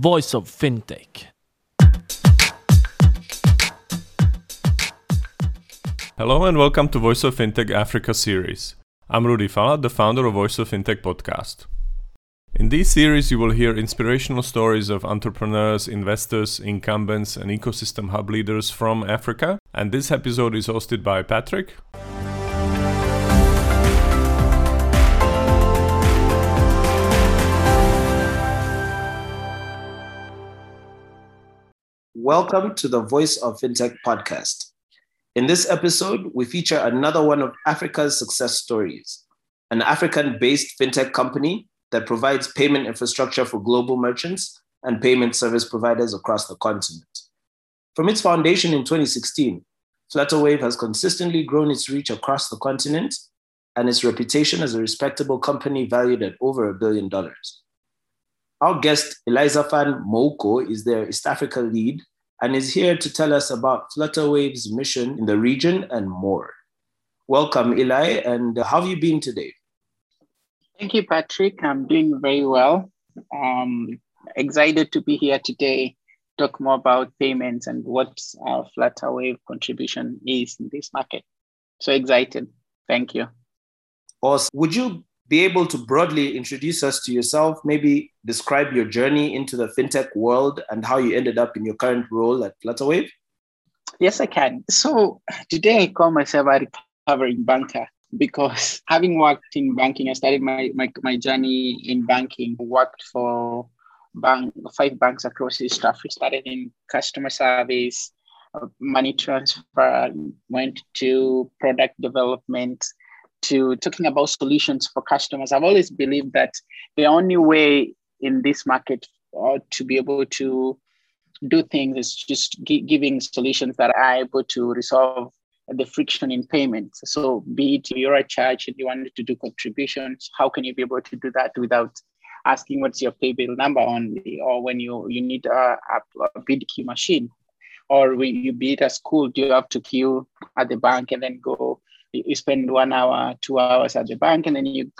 Voice of Fintech. Hello and welcome to Voice of Fintech Africa series. I'm Rudy Fala, the founder of Voice of Fintech podcast. In this series, you will hear inspirational stories of entrepreneurs, investors, incumbents, and ecosystem hub leaders from Africa. And this episode is hosted by Patrick. Welcome to the Voice of FinTech podcast. In this episode, we feature another one of Africa's success stories an African based FinTech company that provides payment infrastructure for global merchants and payment service providers across the continent. From its foundation in 2016, Flutterwave has consistently grown its reach across the continent and its reputation as a respectable company valued at over a billion dollars. Our guest, Eliza Fan Mouko, is their East Africa lead and is here to tell us about Flutterwave's mission in the region and more. Welcome, Eli, and how have you been today? Thank you, Patrick. I'm doing very well. Um, excited to be here today, talk more about payments and what our Flutterwave contribution is in this market. So excited. Thank you. Awesome. Would you be able to broadly introduce us to yourself, maybe describe your journey into the fintech world and how you ended up in your current role at Flutterwave? Yes, I can. So today I call myself a recovering banker because having worked in banking, I started my, my, my journey in banking, worked for bank, five banks across East Africa, started in customer service, uh, money transfer, went to product development, to talking about solutions for customers. I've always believed that the only way in this market uh, to be able to do things is just gi- giving solutions that are able to resolve the friction in payments. So, be it you're a church and you wanted to do contributions, how can you be able to do that without asking what's your pay bill number only, or when you you need a, a, a machine, or when you be it a school, do you have to queue at the bank and then go you spend one hour, two hours at the bank, and then you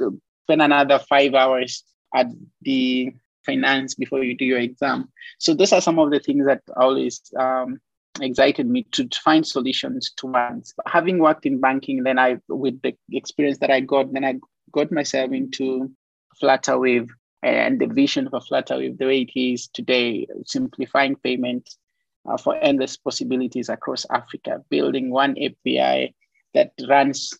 spend another five hours at the finance before you do your exam. So those are some of the things that always um, excited me to find solutions to ones. Having worked in banking, then I, with the experience that I got, then I got myself into Flutterwave and the vision for Flutterwave, the way it is today, simplifying payments uh, for endless possibilities across Africa, building one API that runs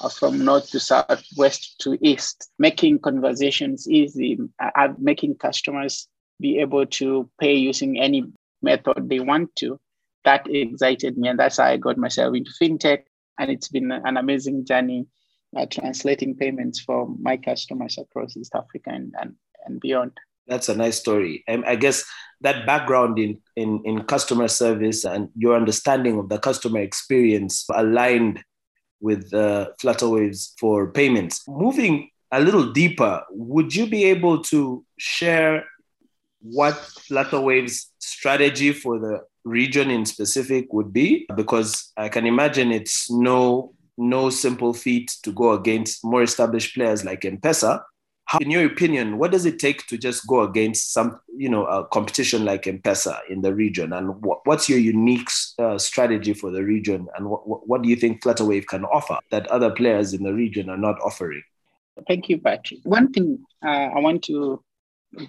uh, from north to south, west to east, making conversations easy, uh, making customers be able to pay using any method they want to. That excited me, and that's how I got myself into fintech. And it's been an amazing journey uh, translating payments for my customers across East Africa and, and, and beyond. That's a nice story. And I guess that background in, in, in customer service and your understanding of the customer experience aligned with uh, Flutterwaves for payments. Moving a little deeper, would you be able to share what Flutterwaves' strategy for the region in specific would be? Because I can imagine it's no no simple feat to go against more established players like M-Pesa. How, in your opinion, what does it take to just go against some, you know, a competition like M-Pesa in the region? And what, what's your unique uh, strategy for the region? And what, what do you think Flutterwave can offer that other players in the region are not offering? Thank you, Patrick. One thing uh, I want to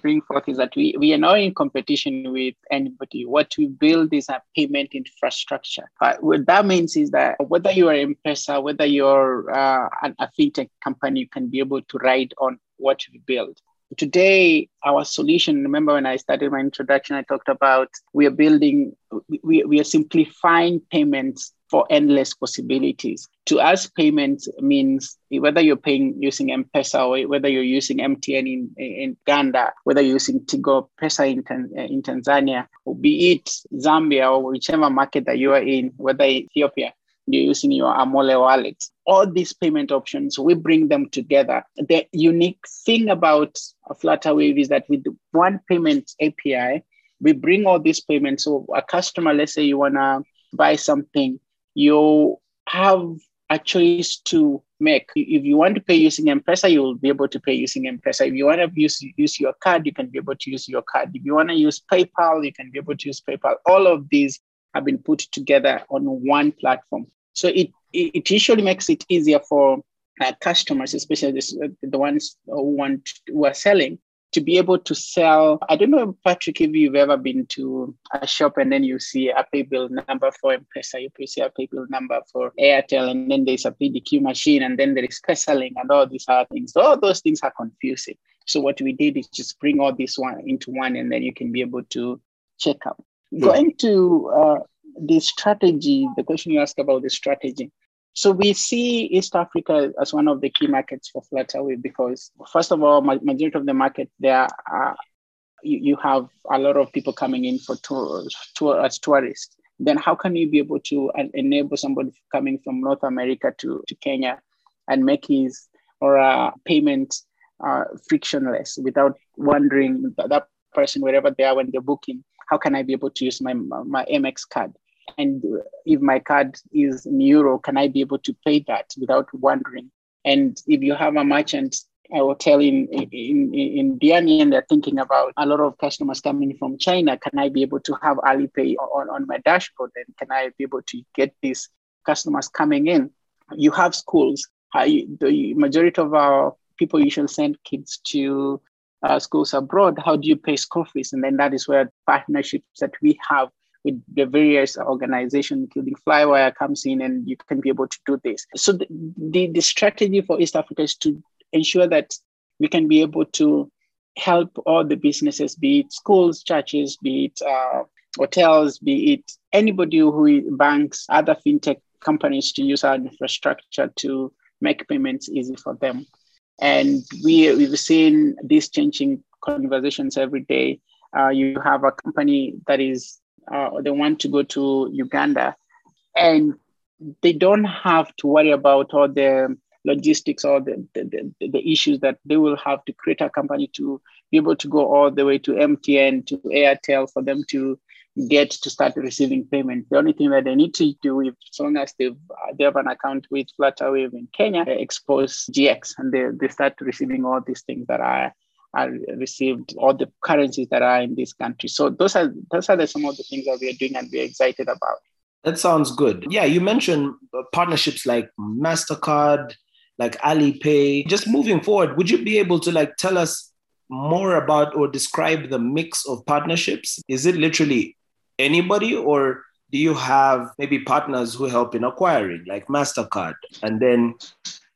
bring forth is that we, we are not in competition with anybody. What we build is a payment infrastructure. Uh, what that means is that whether you are M-Pesa, whether you're uh, a fintech company, you can be able to ride on what we build. Today, our solution, remember when I started my introduction, I talked about we are building, we, we are simplifying payments for endless possibilities. To us, payments means whether you're paying using M-Pesa or whether you're using MTN in, in Uganda, whether you're using Tigo Pesa in, in Tanzania, or be it Zambia or whichever market that you are in, whether Ethiopia, you're using your Amole wallet. All these payment options, we bring them together. The unique thing about Flutterwave is that with one payment API, we bring all these payments. So a customer, let's say you want to buy something, you have a choice to make. If you want to pay using M-Pesa, you will be able to pay using M-Pesa. If you want to use, use your card, you can be able to use your card. If you want to use PayPal, you can be able to use PayPal. All of these have been put together on one platform. So it, it usually makes it easier for uh, customers, especially this, uh, the ones who want who are selling, to be able to sell. I don't know, Patrick, if you've ever been to a shop and then you see a pay bill number for M-Pesa, you see a pay bill number for Airtel, and then there's a PDQ machine, and then there is PesaLink and all these other things. All those things are confusing. So what we did is just bring all this one into one, and then you can be able to check out. Yeah. Going to uh, the strategy, the question you asked about the strategy. So we see East Africa as one of the key markets for Flutterwave because, first of all, majority of the market there are, you, you have a lot of people coming in for tours, tour, as tourists. Then how can you be able to enable somebody coming from North America to, to Kenya and make his or a payment uh, frictionless without wondering that, that person wherever they are when they're booking? How can I be able to use my my Amex card? and if my card is in euro can i be able to pay that without wondering and if you have a merchant a hotel in in in Diani and they're thinking about a lot of customers coming from China. Can I be able to have Alipay on, on my dashboard? And can I be able to get these customers coming in? You have schools. the majority of our people usually send kids to uh, schools abroad. How do you pay school fees? And then that is where partnerships that we have with the various organizations, including Flywire, comes in and you can be able to do this. So the, the, the strategy for East Africa is to ensure that we can be able to help all the businesses, be it schools, churches, be it uh, hotels, be it anybody who banks, other fintech companies to use our infrastructure to make payments easy for them. And we, we've seen these changing conversations every day. Uh, you have a company that is uh, they want to go to Uganda, and they don't have to worry about all the logistics or the, the, the, the, issues that they will have to create a company to be able to go all the way to MTN, to Airtel for them to get to start receiving payment. The only thing that they need to do, if, as long as they've, they have an account with Flutterwave in Kenya, expose GX and they, they start receiving all these things that are are received all the currencies that are in this country. So those are those are the, some of the things that we are doing and we're excited about. That sounds good. Yeah, you mentioned uh, partnerships like Mastercard, like Alipay. Just moving forward, would you be able to like tell us more about or describe the mix of partnerships? Is it literally anybody or do you have maybe partners who help in acquiring like Mastercard and then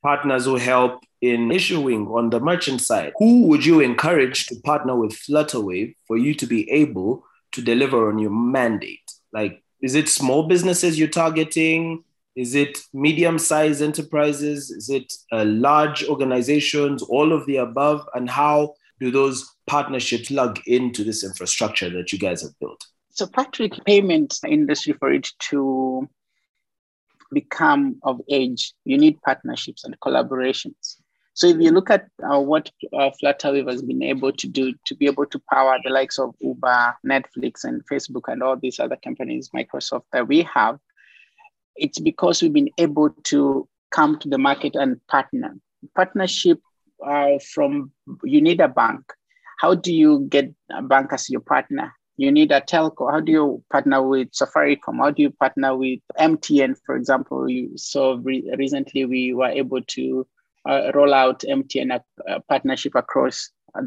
partners who help in issuing on the merchant side, who would you encourage to partner with Flutterwave for you to be able to deliver on your mandate? Like, is it small businesses you're targeting? Is it medium sized enterprises? Is it uh, large organizations? All of the above? And how do those partnerships lug into this infrastructure that you guys have built? So, Patrick, payment industry for it to become of age, you need partnerships and collaborations. So if you look at uh, what uh, Flutterwave has been able to do to be able to power the likes of Uber, Netflix, and Facebook, and all these other companies, Microsoft that we have, it's because we've been able to come to the market and partner. Partnership uh, from you need a bank. How do you get a bank as your partner? You need a telco. How do you partner with Safaricom? How do you partner with MTN, for example? You, so re- recently we were able to uh, roll out MTN uh, partnership across uh,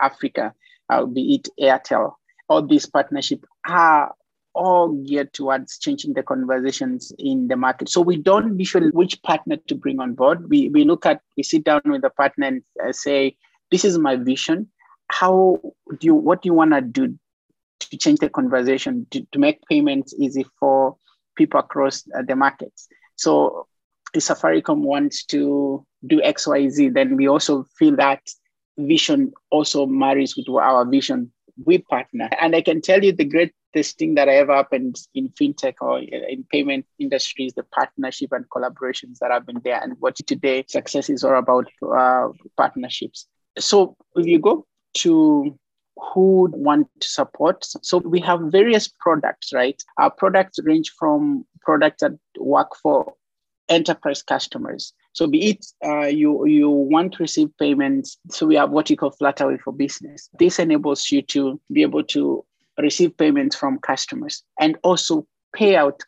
Africa, uh, be it Airtel. All these partnerships are all geared towards changing the conversations in the market. So we don't be sure which partner to bring on board. We, we look at, we sit down with the partner and uh, say, this is my vision. How do you, what do you want to do to change the conversation, to, to make payments easy for people across uh, the markets? So if Safaricom wants to do XYZ, then we also feel that vision also marries with our vision. We partner. And I can tell you the greatest thing that ever happened in fintech or in payment industries, the partnership and collaborations that have been there. And what today success is all about uh, partnerships. So if you go to who want to support. So we have various products, right? Our products range from products that work for enterprise customers. So be it uh, you you want to receive payments. So we have what you call Flutterwave for business. This enables you to be able to receive payments from customers and also pay out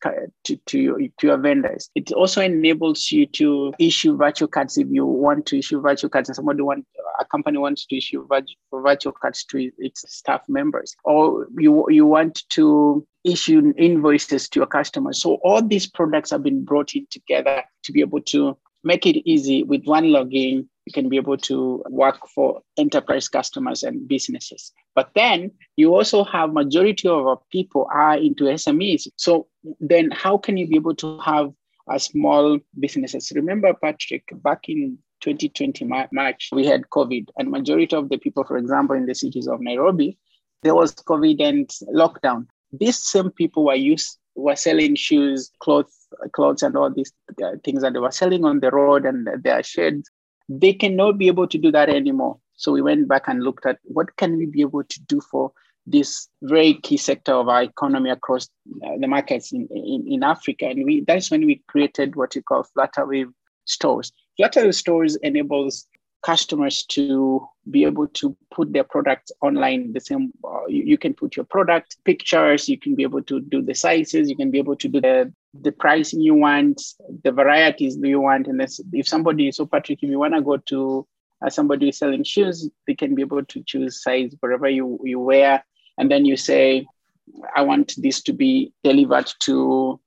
to, to, your, to your vendors. It also enables you to issue virtual cards if you want to issue virtual cards and somebody want a company wants to issue virtual, virtual cards to its staff members or you, you want to issue invoices to your customers. So all these products have been brought in together to be able to make it easy. With one login you can be able to work for enterprise customers and businesses. But then you also have majority of our people are into smes so then how can you be able to have a small businesses? Remember patrick back in 2020 march we had covid and majority of the people for example in the cities of nairobi there was covid and lockdown. These same people were used were selling shoes clothes clothes and all these uh, things that they were selling on the road and their sheds they cannot be able to do that anymore. So we went back and looked at what can we be able to do for this very key sector of our economy across uh, the markets in, in, in, Africa. And we that's when we created what we call Flutterwave stores. Flutterwave stores enables customers to be able to put their products online the same uh, you, you, can put your product pictures you can be able to do the sizes you can be able to do the the pricing you want, the varieties you want. And if somebody, so Patrick, if you want to go to uh, somebody selling shoes, they can be able to choose size whatever you, you wear. And then you say, I want this to be delivered to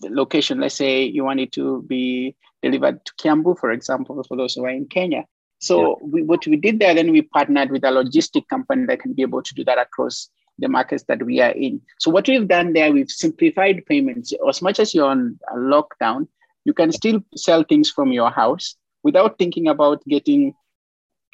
the location. Let's say you want it to be delivered to Kiambu, for example, for those who are in Kenya. So yeah. we, what we did there, then we partnered with a logistic company that can be able to do that across the markets that we are in. So what we've done there, we've simplified payments. As much as you're on a lockdown, you can still sell things from your house without thinking about getting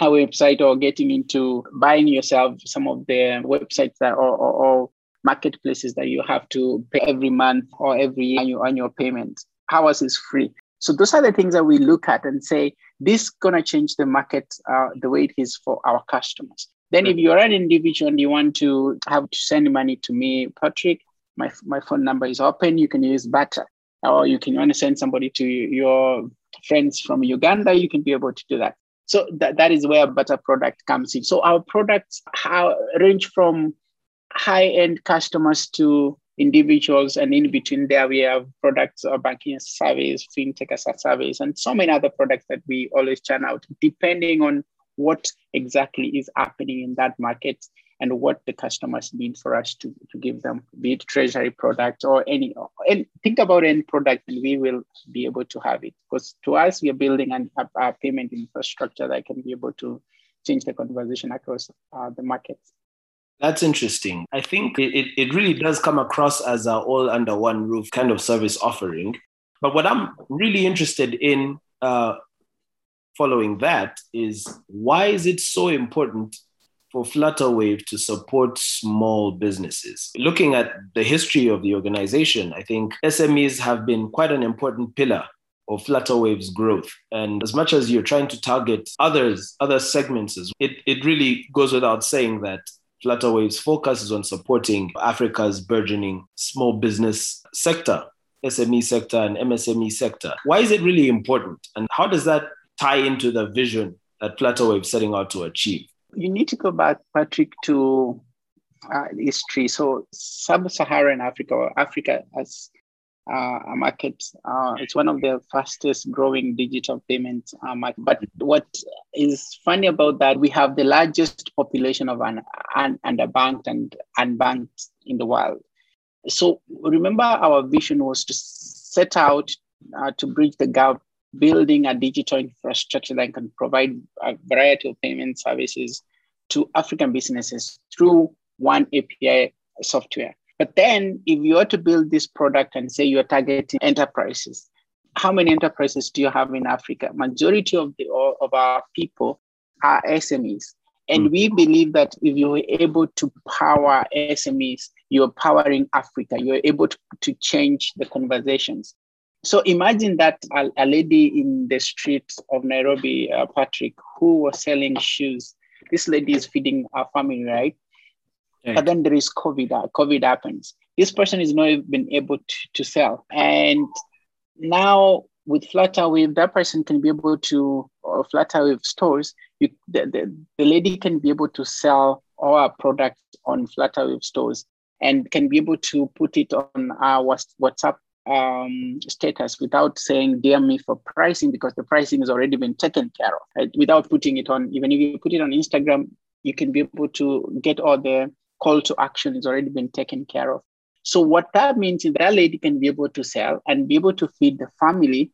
a website or getting into buying yourself some of the websites that or, or, or marketplaces that you have to pay every month or every annual annual payment. Ours is free. So those are the things that we look at and say this is gonna change the market uh, the way it is for our customers. Then if you're an individual and you want to have to send money to me, Patrick, my, my phone number is open. You can use Barter. Or you can want to send somebody to your friends from Uganda, you can be able to do that. So that, that is where Barter product comes in. So our products have, range from high-end customers to individuals and in between there we have products or banking as service fintech as a service and so many other products that we always churn out depending on what exactly is happening in that market and what the customers need for us to, to give them, be it treasury product or any, and think about any product and we will be able to have it. Because to us, we are building an, a, a payment infrastructure that can be able to change the conversation across uh, the markets. That's interesting. I think it, it, really does come across as a all under one roof kind of service offering. But what I'm really interested in uh, following that is why is it so important for Flutterwave to support small businesses? Looking at the history of the organization, I think SMEs have been quite an important pillar of Flutterwave's growth. And as much as you're trying to target others, other segments, it, it really goes without saying that Flutterwave's focus is on supporting Africa's burgeoning small business sector, SME sector and MSME sector. Why is it really important? And how does that tie into the vision that Flutterwave is setting out to achieve? You need to go back, Patrick, to uh, history. So sub-Saharan Africa or Africa as uh, a market, uh, it's one of the fastest growing digital payment uh, market. But what is funny about that, we have the largest population of un- un- underbanked and unbanked in the world. So remember our vision was to set out uh, to bridge the gap building a digital infrastructure that can provide a variety of payment services to African businesses through one API software. But then, if you are to build this product and say you're targeting enterprises, how many enterprises do you have in Africa? Majority of the of our people are SMEs. And mm. we believe that if you're able to power SMEs, you're powering Africa. You're able to, to change the conversations. So imagine that a, a, lady in the streets of Nairobi, uh, Patrick, who was selling shoes. This lady is feeding her family, right? But then there is COVID. Uh, COVID happens. This person is not been able to, to sell, and now with Flutterwave, that person can be able to, or Flutterwave stores, you, the, the, the lady can be able to sell our products on Flutterwave stores and can be able to put it on our WhatsApp um, status without saying DM me for pricing because the pricing has already been taken care of right? without putting it on even if you put it on instagram you can be able to get all the call to action has already been taken care of so what that means is that lady can be able to sell and be able to feed the family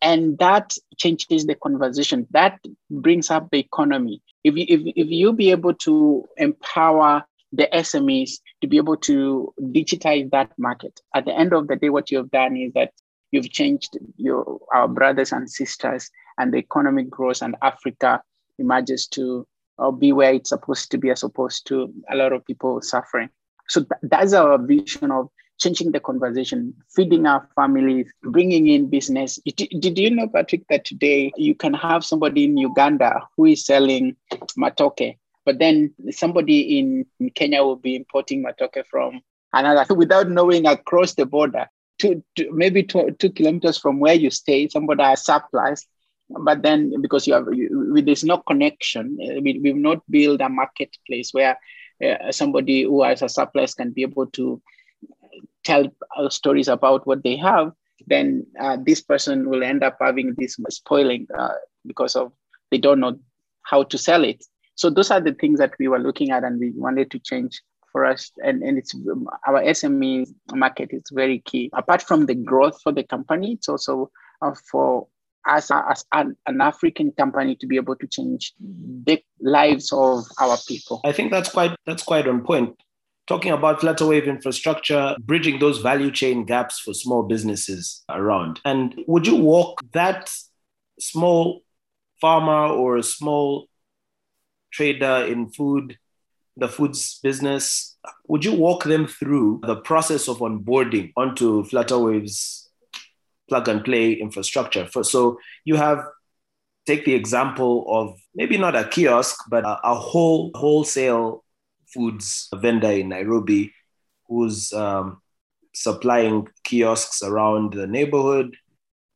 and that changes the conversation that brings up the economy if you, if, if you be able to empower the SMEs to be able to digitize that market. At the end of the day, what you have done is that you've changed your our brothers and sisters, and the economic growth and Africa emerges to uh, be where it's supposed to be, as opposed to a lot of people suffering. So th- that's our vision of changing the conversation, feeding our families, bringing in business. Did you know, Patrick, that today you can have somebody in Uganda who is selling matoke but then somebody in, Kenya will be importing matoke from another without knowing across the border. Two, two, maybe two, two kilometers from where you stay, somebody has supplies, but then because you have you, there's no connection, uh, we, we've not built a marketplace where uh, somebody who has a surplus can be able to tell uh, stories about what they have. Then uh, this person will end up having this spoiling uh, because of they don't know how to sell it. So those are the things that we were looking at and we wanted to change for us. And, and it's our SME market is very key. Apart from the growth for the company, it's also uh, for us as an, an, African company to be able to change mm-hmm. the lives of our people. I think that's quite that's quite on point. Talking about Flutterwave infrastructure, bridging those value chain gaps for small businesses around. And would you walk that small farmer or a small trader in food, the foods business. Would you walk them through the process of onboarding onto Flutterwave's plug and play infrastructure? For, so you have take the example of maybe not a kiosk, but a, a whole wholesale foods vendor in Nairobi who's um, supplying kiosks around the neighborhood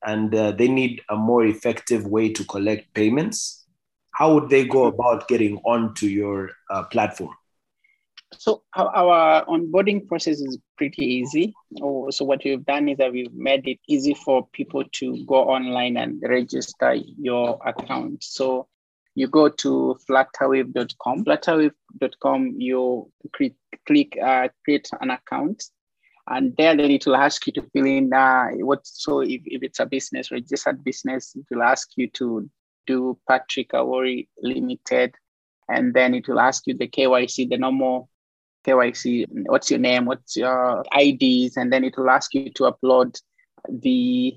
and uh, they need a more effective way to collect payments how would they go about getting onto your uh, platform? So our onboarding process is pretty easy. Oh, so what we've done is that we've made it easy for people to go online and register your account. So you go to flutterwave.com. Flutterwave.com, you click, click uh, create an account. And there, then it will ask you to fill in uh, what. So if, if it's a business, registered business, it will ask you to do Patrick Awori Limited, and then it will ask you the KYC, the normal KYC, what's your name, what's your IDs, and then it will ask you to upload the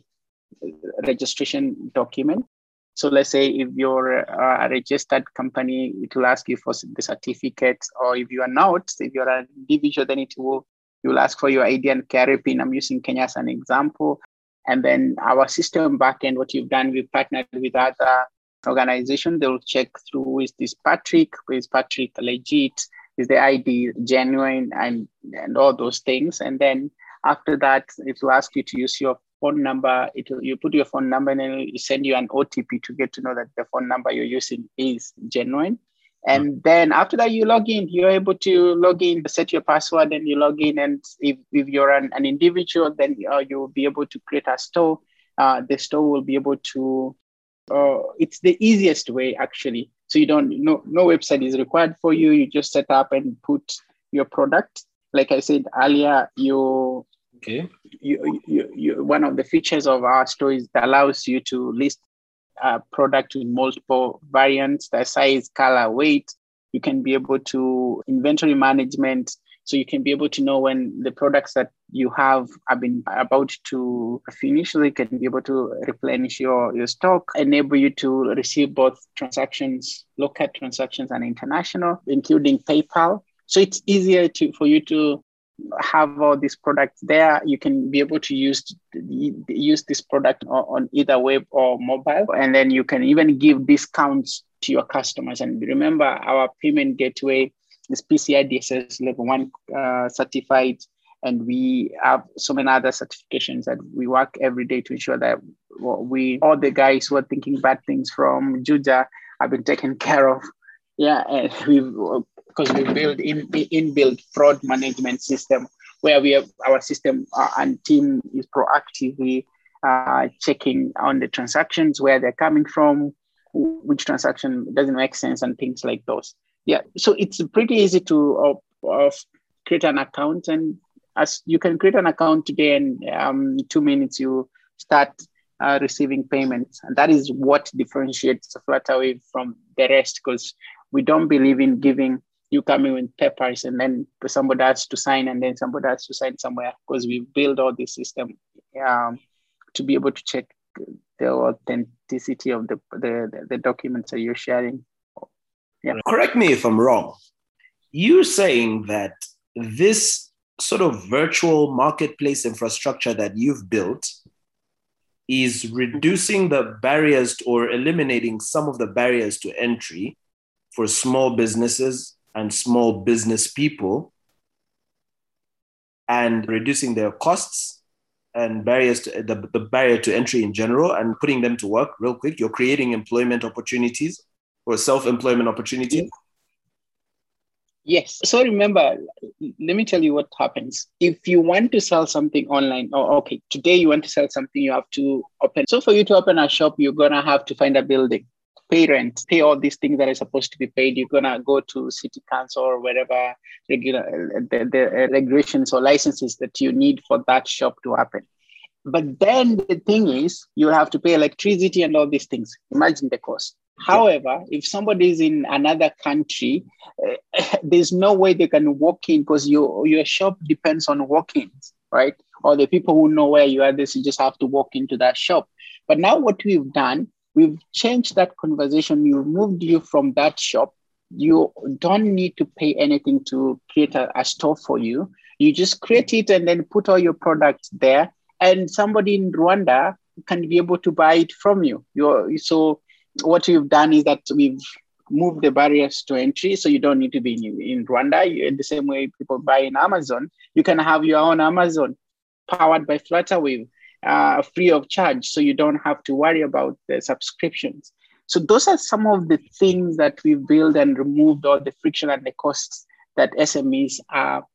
registration document. So let's say if you're uh, a registered company, it will ask you for the certificate, or if you are not, if you're an individual, then it will you will ask for your ID and KRA PIN. I'm using Kenya as an example. And then our system backend, what you've done, we've partnered with other organization, they'll check through is this Patrick, is Patrick legit, is the ID genuine, and, and all those things. And then after that, it will ask you to use your phone number. It will, you put your phone number and then it send you an OTP to get to know that the phone number you're using is genuine. And mm-hmm. then after that, you log in. You're able to log in, set your password, and you log in. And if, if you're an, an individual, then uh, you'll be able to create a store. Uh, the store will be able to uh, it's the easiest way actually. So you don't no no website is required for you. You just set up and put your product. Like I said earlier, you okay. You, you, you, one of the features of our store is that allows you to list a product with multiple variants, the size, color, weight. You can be able to inventory management so you can be able to know when the products that you have have been about to finish. So you can be able to replenish your, your stock, enable you to receive both transactions, local transactions and international, including PayPal. So it's easier to for you to have all these products there. You can be able to use use this product on either web or mobile, and then you can even give discounts to your customers. And remember, our payment gateway is PCI DSS level one uh, certified, and we have so many other certifications that we work every day to ensure that we all the guys who are thinking bad things from Juja have been taken care of. Yeah, and we've because we build in inbuilt fraud management system where we have our system uh, and team is proactively uh, checking on the transactions where they're coming from, which transaction doesn't make sense, and things like those. Yeah, so it's pretty easy to uh, create an account, and as you can create an account today, and um, two minutes you start uh, receiving payments, and that is what differentiates Flutterwave from the rest, because we don't believe in giving you coming with papers and then somebody has to sign and then somebody has to sign somewhere because we build all this system um, to be able to check the authenticity of the, the, the documents that you're sharing. Yeah. Correct me if I'm wrong. You're saying that this sort of virtual marketplace infrastructure that you've built is reducing the barriers to, or eliminating some of the barriers to entry for small businesses and small business people and reducing their costs and barriers to the, the barrier to entry in general and putting them to work real quick you're creating employment opportunities or self-employment opportunity? yes so remember let me tell you what happens if you want to sell something online or oh, okay today you want to sell something you have to open so for you to open a shop you're gonna have to find a building pay rent, pay all these things that are supposed to be paid. You're gonna go to city council or whatever regular the, the uh, regulations or licenses that you need for that shop to happen. But then the thing is, you have to pay electricity and all these things. Imagine the cost. However, if somebody is in another country, uh, there's no way they can walk in because your your shop depends on walk-ins, right? Or the people who know where you are, this you just have to walk into that shop. But now what we've done We've changed that conversation. We moved you from that shop. You don't need to pay anything to create a, a store for you. You just create it and then put all your products there. And somebody in Rwanda can be able to buy it from you. You're, so what we've done is that we've moved the barriers to entry so you don't need to be in, in Rwanda. You, in the same way people buy in Amazon, you can have your own Amazon powered by Flutterwave uh, free of charge, so you don't have to worry about the subscriptions. So those are some of the things that we've built and removed all the friction and the costs that SMEs are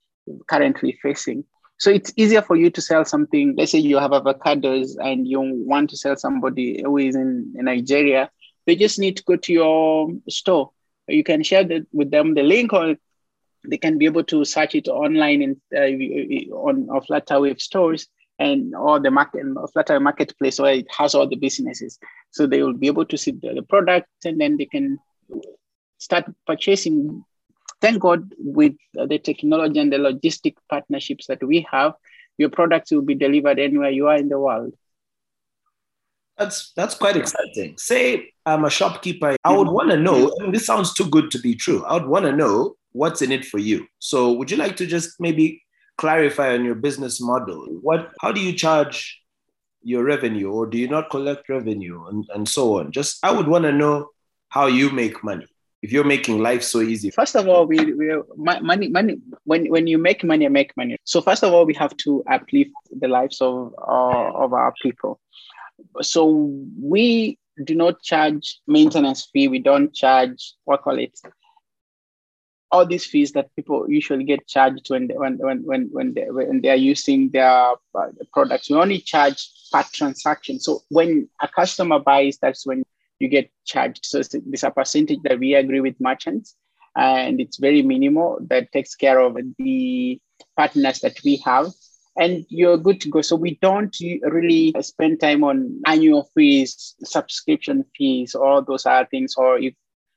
currently facing. So it's easier for you to sell something. Let's say you have avocados and you want to sell somebody who is in, in Nigeria. They just need to go to your store. You can share the, with them the link, or they can be able to search it online in, uh, on, on Flutterwave stores and all the market Flutter marketplace where it has all the businesses. So they will be able to see the, the product and then they can start purchasing. Thank God with the technology and the logistic partnerships that we have, your products will be delivered anywhere you are in the world. That's that's quite exciting. Say I'm a shopkeeper. I would want to know. I mean, this sounds too good to be true. I would want to know what's in it for you. So, would you like to just maybe clarify on your business model. What, how do you charge your revenue, or do you not collect revenue, and, and so on? Just I would want to know how you make money. If you're making life so easy. First of all, we, we money money when when you make money, make money. So first of all, we have to uplift the lives of uh, of our people. So we do not charge maintenance fee. We don't charge what call it all these fees that people usually get charged when they, when when when when they, when they are using their uh, products. We only charge per transaction. So when a customer buys, that's when you get charged. So it's a percentage that we agree with merchants, and it's very minimal that takes care of the partners that we have. And you're good to go. So we don't really spend time on annual fees, subscription fees, all those other things. Or if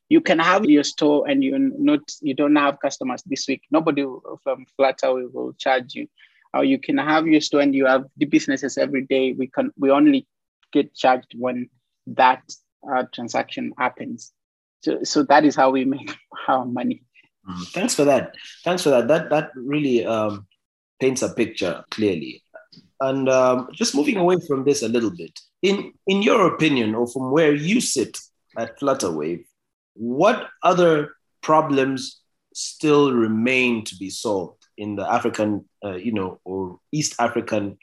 you can have your store and you not you don't have customers this week. Nobody from Flutter will charge you. Or you can have your store and you have the businesses every day. We can we only get charged when that uh, transaction happens. So, so that is how we make our money. Mm, thanks for that. Thanks for that. That that really um, paints a picture clearly. And um, just moving away from this a little bit, in in your opinion, or from where you sit at Flutterwave, what other problems still remain to be solved in the African, uh, you know, or East African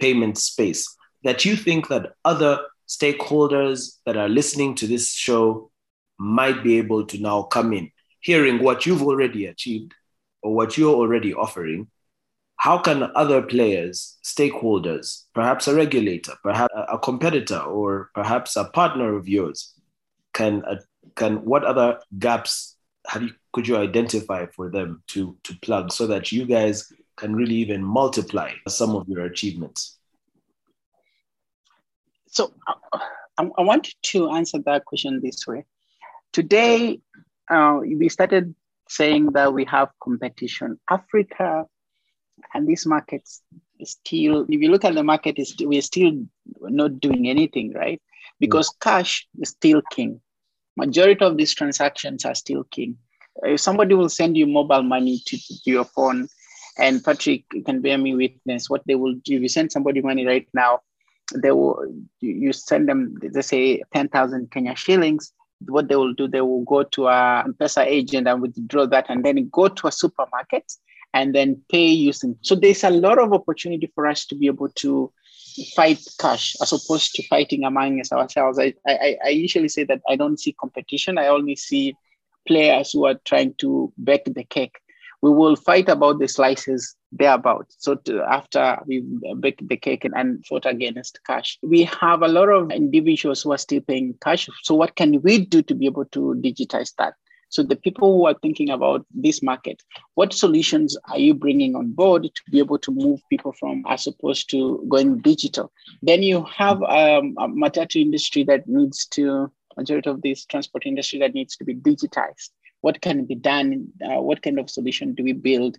payment space? that you think that other stakeholders that are listening to this show might be able to now come in, hearing what you've already achieved or what you're already offering? How can other players, stakeholders, perhaps a regulator, perhaps a competitor, or perhaps a partner of yours, can uh, can what other gaps have you could you identify for them to to plug so that you guys can really even multiply some of your achievements? So uh, I, I want to answer that question this way. Today, uh, we started saying that we have competition. Africa and these markets still, if you look at the market, is we're still not doing anything, right? Because mm. cash is still king. Majority of these transactions are still king. If somebody will send you mobile money to, to your phone, and Patrick can bear me witness what they will do. If you send somebody money right now, they will you send them they say 10,000 Kenya shillings what they will do they will go to a M-Pesa agent and withdraw that and then go to a supermarket and then pay using so there's a lot of opportunity for us to be able to fight cash as opposed to fighting among us ourselves I, I i usually say that i don't see competition i only see players who are trying to bake the cake we will fight about the slices thereabout. So to, after we bake the cake and, and fought against cash, we have a lot of individuals who are still paying cash. So what can we do to be able to digitize that? So the people who are thinking about this market, what solutions are you bringing on board to be able to move people from as opposed to going digital? Then you have um, a matatu industry that needs to majority of this transport industry that needs to be digitized what can be done? Uh, what kind of solution do we build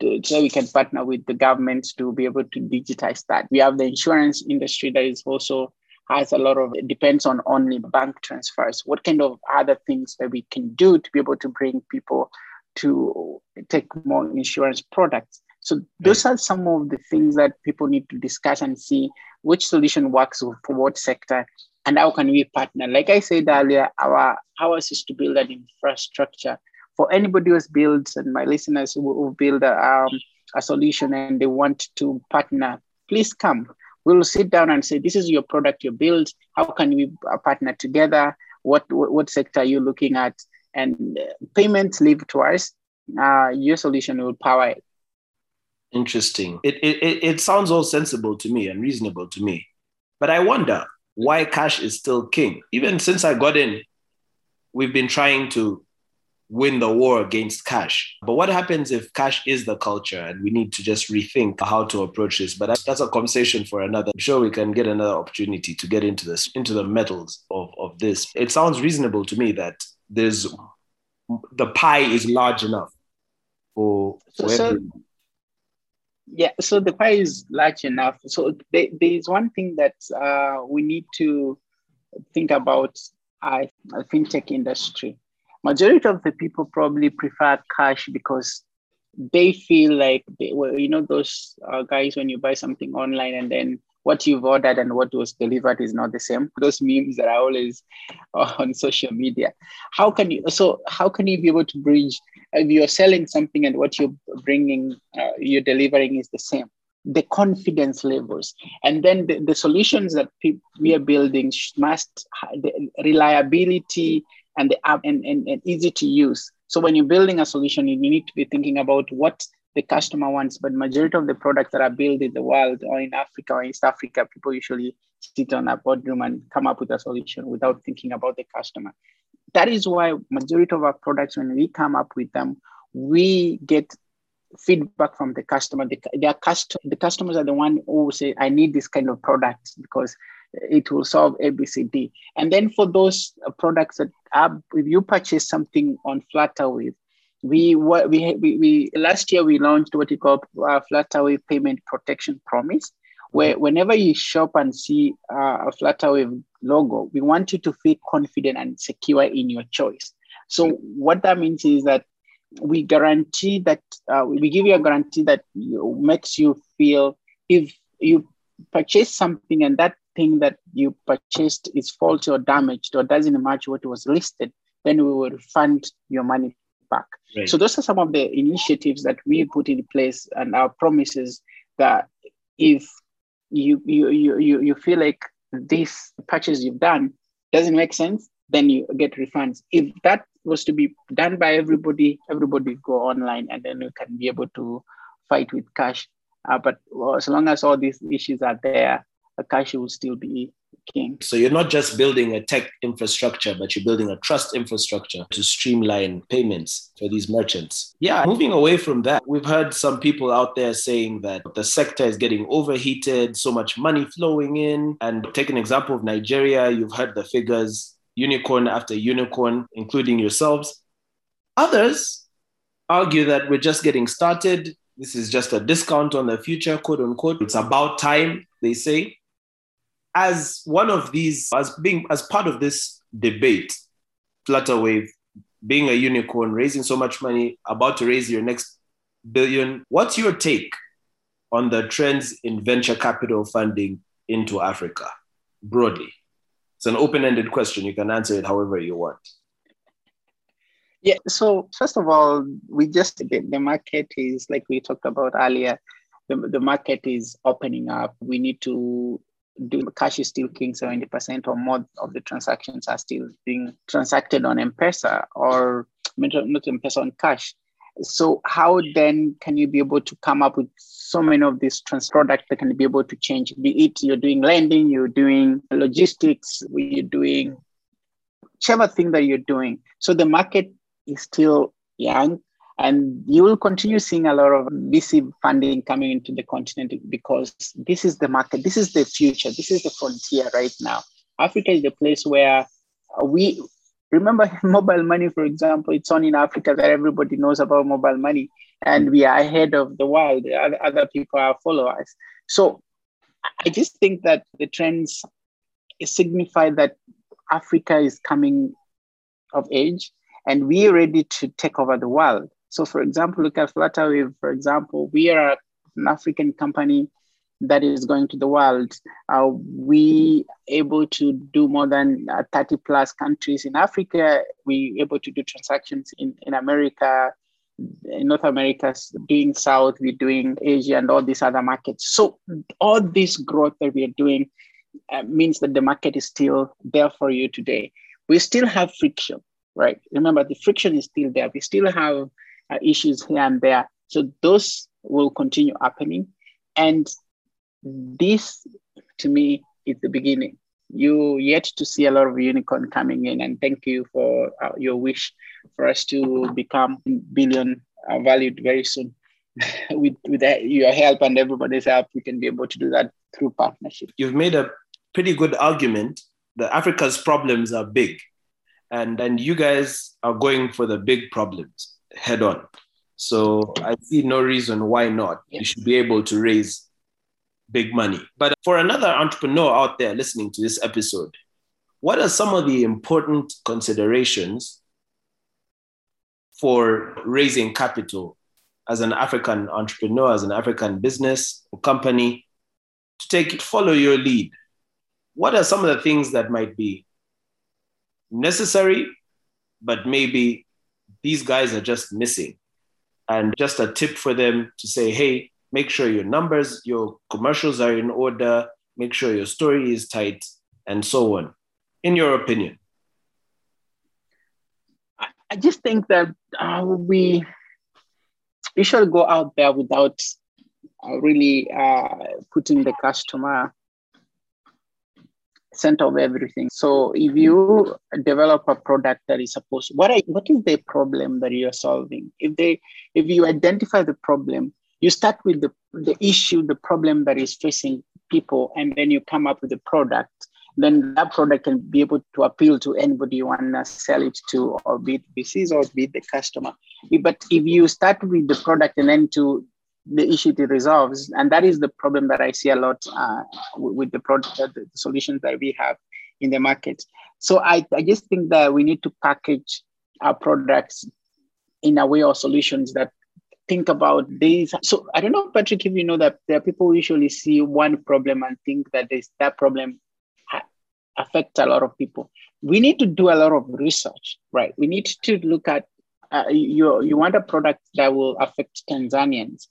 to, so we can partner with the governments to be able to digitize that? We have the insurance industry that is also has a lot of it depends on only bank transfers. What kind of other things that we can do to be able to bring people to take more insurance products? So those are some of the things that people need to discuss and see which solution works for what sector and how can we partner? Like I said earlier, our ours is to build an infrastructure for anybody who's builds and my listeners who, who build a, um, a solution and they want to partner. Please come. We'll sit down and say, this is your product you build. How can we uh, partner together? What, what, what sector are you looking at? And uh, payments leave to us. Uh, your solution will power it. Interesting. It, it, it sounds all sensible to me and reasonable to me. But I wonder, why cash is still king. Even since I got in, we've been trying to win the war against cash. But what happens if cash is the culture and we need to just rethink how to approach this? But that's, a conversation for another. I'm sure we can get another opportunity to get into this, into the metals of, of this. It sounds reasonable to me that there's the pie is large enough for, for so, yeah, so the pie is large enough. So there, there is one thing that uh, we need to think about uh, fintech industry. Majority of the people probably prefer cash because they feel like they, well, you know those uh, guys when you buy something online and then what you've ordered and what was delivered is not the same. Those memes that are always uh, on social media. How can you? So how can you be able to bridge if you're selling something and what you're bringing, uh, you're delivering is the same? The confidence levels, and then the, the solutions that we are building must the reliability and the app and, and, and easy to use. So when you're building a solution, you need to be thinking about what the customer wants. But majority of the products that are built in the world or in Africa or East Africa, people usually sit on a boardroom and come up with a solution without thinking about the customer. That is why majority of our products, when we come up with them, we get feedback from the customer. The, their custom, the customers are the one who say, I need this kind of product because it will solve ABCD. And then for those products that are, if you purchase something on Flutterwave, we what we, we we last year we launched what we call uh, Flutterwave Payment Protection Promise, where whenever you shop and see uh, a Flutterwave logo, we want you to feel confident and secure in your choice. So what that means is that we guarantee that uh, we give you a guarantee that you, makes you feel if you purchase something and that thing that you purchased is faulty or damaged or doesn't match what was listed, then we will refund your money back. Right. So those are some of the initiatives that we put in place and our promises that if you you you you, you feel like this purchase you've done doesn't make sense, then you get refunds. If that was to be done by everybody, everybody go online and then you can be able to fight with cash. Uh, but well, as long as all these issues are there, a cash will still be king. So you're not just building a tech infrastructure, but you're building a trust infrastructure to streamline payments for these merchants. Yeah, moving away from that, we've heard some people out there saying that the sector is getting overheated, so much money flowing in. And take an example of Nigeria, you've heard the figures unicorn after unicorn, including yourselves. Others argue that we're just getting started. This is just a discount on the future, quote unquote. It's about time, they say as one of these, as being as part of this debate, Flutterwave being a unicorn, raising so much money, about to raise your next billion, what's your take on the trends in venture capital funding into Africa broadly? It's an open ended question. You can answer it however you want. Yeah, so first of all, we just, the, the market is like we talked about earlier, the, the market is opening up. We need to do cash is still king 70% or more of the transactions are still being transacted on M-Pesa or not M-Pesa on cash. So how then can you be able to come up with so many of these trans products that can be able to change? Be it you're doing lending, you're doing logistics, you're doing whichever thing that you're doing. So the market is still young and you will continue seeing a lot of VC funding coming into the continent because this is the market, this is the future, this is the frontier right now. Africa is the place where we remember mobile money, for example, it's on in Africa that everybody knows about mobile money, and we are ahead of the world. Other people are followers. So I just think that the trends signify that Africa is coming of age and we're ready to take over the world. So, for example, look at Flutterwave, for example, we are an African company that is going to the world. Uh, we able to do more than uh, 30 plus countries in Africa. We able to do transactions in, in America, in North America, doing South, we're doing Asia and all these other markets. So all this growth that we are doing uh, means that the market is still there for you today. We still have friction, right? Remember, the friction is still there. We still have uh, issues here and there. So those will continue happening. And this, to me, is the beginning. You yet to see a lot of unicorn coming in, and thank you for uh, your wish for us to become billion uh, valued very soon. with with your help and everybody's help, we can be able to do that through partnership. You've made a pretty good argument that Africa's problems are big, and and you guys are going for the big problems head on. So I see no reason why not. You should be able to raise big money. But for another entrepreneur out there listening to this episode, what are some of the important considerations for raising capital as an African entrepreneur, as an African business or company to take it, follow your lead? What are some of the things that might be necessary, but maybe these guys are just missing. And just a tip for them to say, hey, make sure your numbers, your commercials are in order, make sure your story is tight, and so on. In your opinion? I just think that uh, we we should go out there without uh, really uh, putting the customer center of everything. So if you develop a product that is supposed, what are, what is the problem that you're solving? If they if you identify the problem, you start with the, the issue, the problem that is facing people, and then you come up with a product. Then that product can be able to appeal to anybody you want to sell it to, or be it VCs or be the customer. But if you start with the product and then to the issue it resolves. And that is the problem that I see a lot uh, with the product, the solutions that we have in the market. So I, I just think that we need to package our products in a way or solutions that think about these. So I don't know, Patrick, if you know that there are people usually see one problem and think that this, that problem affects a lot of people. We need to do a lot of research, right? We need to look at uh, you, you want a product that will affect Tanzanians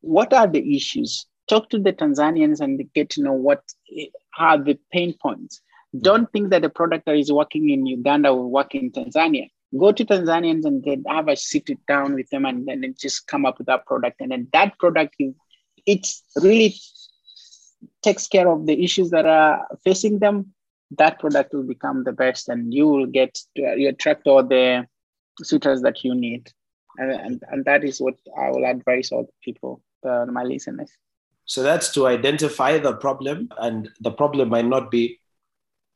what are the issues talk to the Tanzanians and get to know what eh, are the pain points. Don't think that the product that is working in Uganda will work in Tanzania. Go to Tanzanians and get have a sit down with them and then just come up with that product. And then that product, it really takes care of the issues that are facing them. That product will become the best, and you will get uh, you attract all the suitors that you need. And, and, and that is what I will advise all the people, uh, my listeners. So that's to identify the problem, and the problem might not be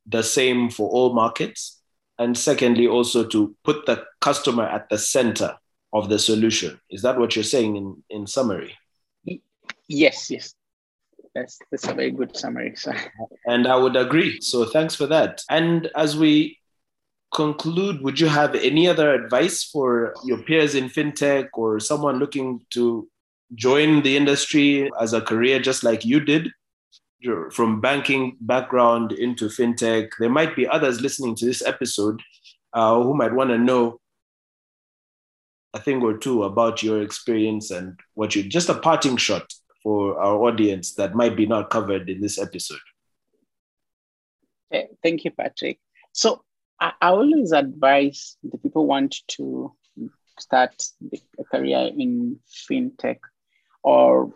the same for all markets. And secondly, also to put the customer at the center of the solution. Is that what you're saying in, in summary? Yes, yes. That's, that's a very good summary. So. And I would agree. So thanks for that. And as we conclude, would you have any other advice for your peers in fintech or someone looking to join the industry as a career, just like you did? From banking background into fintech, there might be others listening to this episode uh, who might want to know a thing or two about your experience and what you just a parting shot for our audience that might be not covered in this episode. Thank you, Patrick. So I, I always advise the people want to start a career in fintech or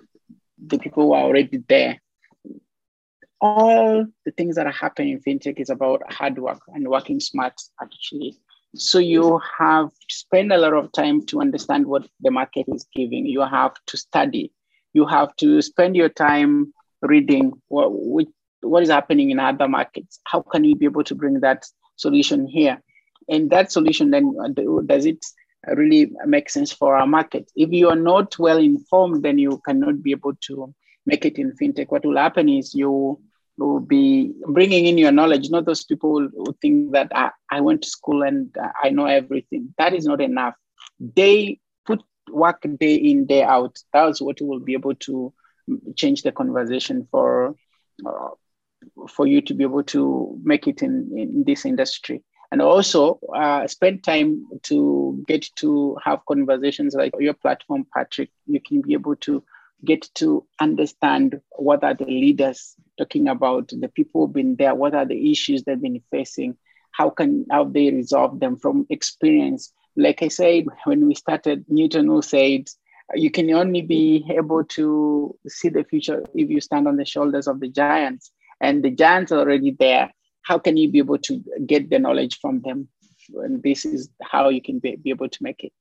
the people who are already there. All the things that are happening in fintech is about hard work and working smart, actually. So you have to spend a lot of time to understand what the market is giving. You have to study. You have to spend your time reading what, what is happening in other markets. How can you be able to bring that solution here. And that solution then uh, does it really make sense for our market? If you are not well informed, then you cannot be able to make it in fintech. What will happen is you will be bringing in your knowledge, not those people who think that I, I went to school and I know everything. That is not enough. They put work day in, day out. That's what will be able to change the conversation for uh, for you to be able to make it in, in this industry and also uh, spend time to get to have conversations like your platform patrick. You can be able to get to understand what are the leaders talking about the people who've been there what are the issues they've been facing how can how they resolve them from experience. Like i said when we started newton who said you can only be able to see the future if you stand on the shoulders of the giants. And the giants are already there how can you be able to get the knowledge from them? And this is how you can be, be able to make it.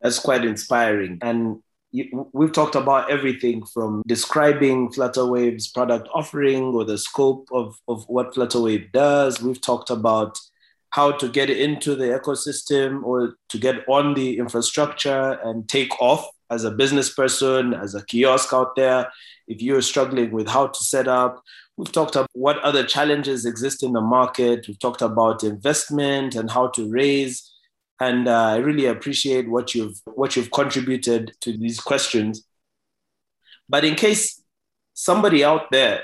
That's quite inspiring. And you, we've talked about everything from describing flutterwave's product offering or the scope of, of what flutterwave does. We've talked about how to get into the ecosystem or to get on the infrastructure and take off as a business person, as a kiosk out there, if you're struggling with how to set up. We've talked about what other challenges exist in the market. We've talked about investment and how to raise. And uh, I really appreciate what you've what you've contributed to these questions. But in case somebody out there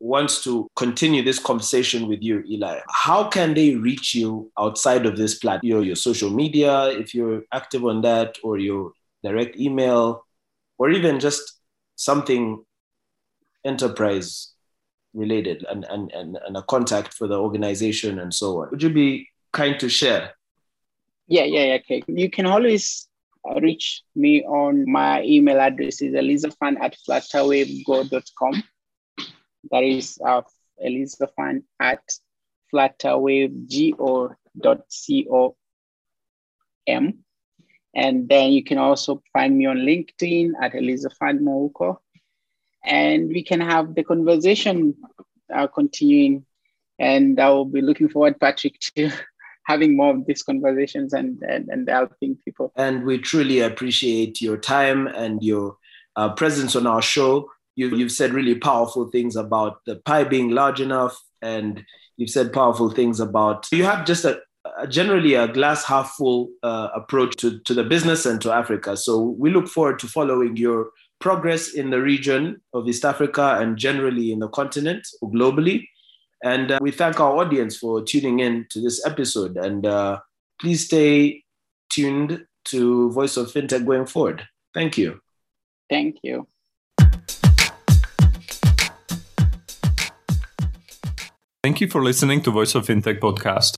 wants to continue this conversation with you, Eli, how can they reach you outside of this platform? Your, your social media, if you're active on that, or your direct email, or even just something enterprise related and, and, and, and a contact for the organization and so on. Would you be kind to share? Yeah, yeah, yeah. Okay. You can always reach me on my email address is elizafan at flutterwavego.com. That is uh, elizafan at flutterwavego.com. And then you can also find me on LinkedIn at Eliza Mouko. And we can have the conversation uh, continuing. And I will be looking forward, Patrick, to having more of these conversations and, and, and helping people. And we truly appreciate your time and your uh, presence on our show. You, you've said really powerful things about the pie being large enough, and you've said powerful things about you have just a, uh, generally a glass half full uh, approach to, to the business and to Africa. So we look forward to following your progress in the region of East Africa and generally in the continent or globally. And uh, we thank our audience for tuning in to this episode. And uh, please stay tuned to Voice of FinTech going forward. Thank you. Thank you. Thank you for listening to Voice of FinTech podcast.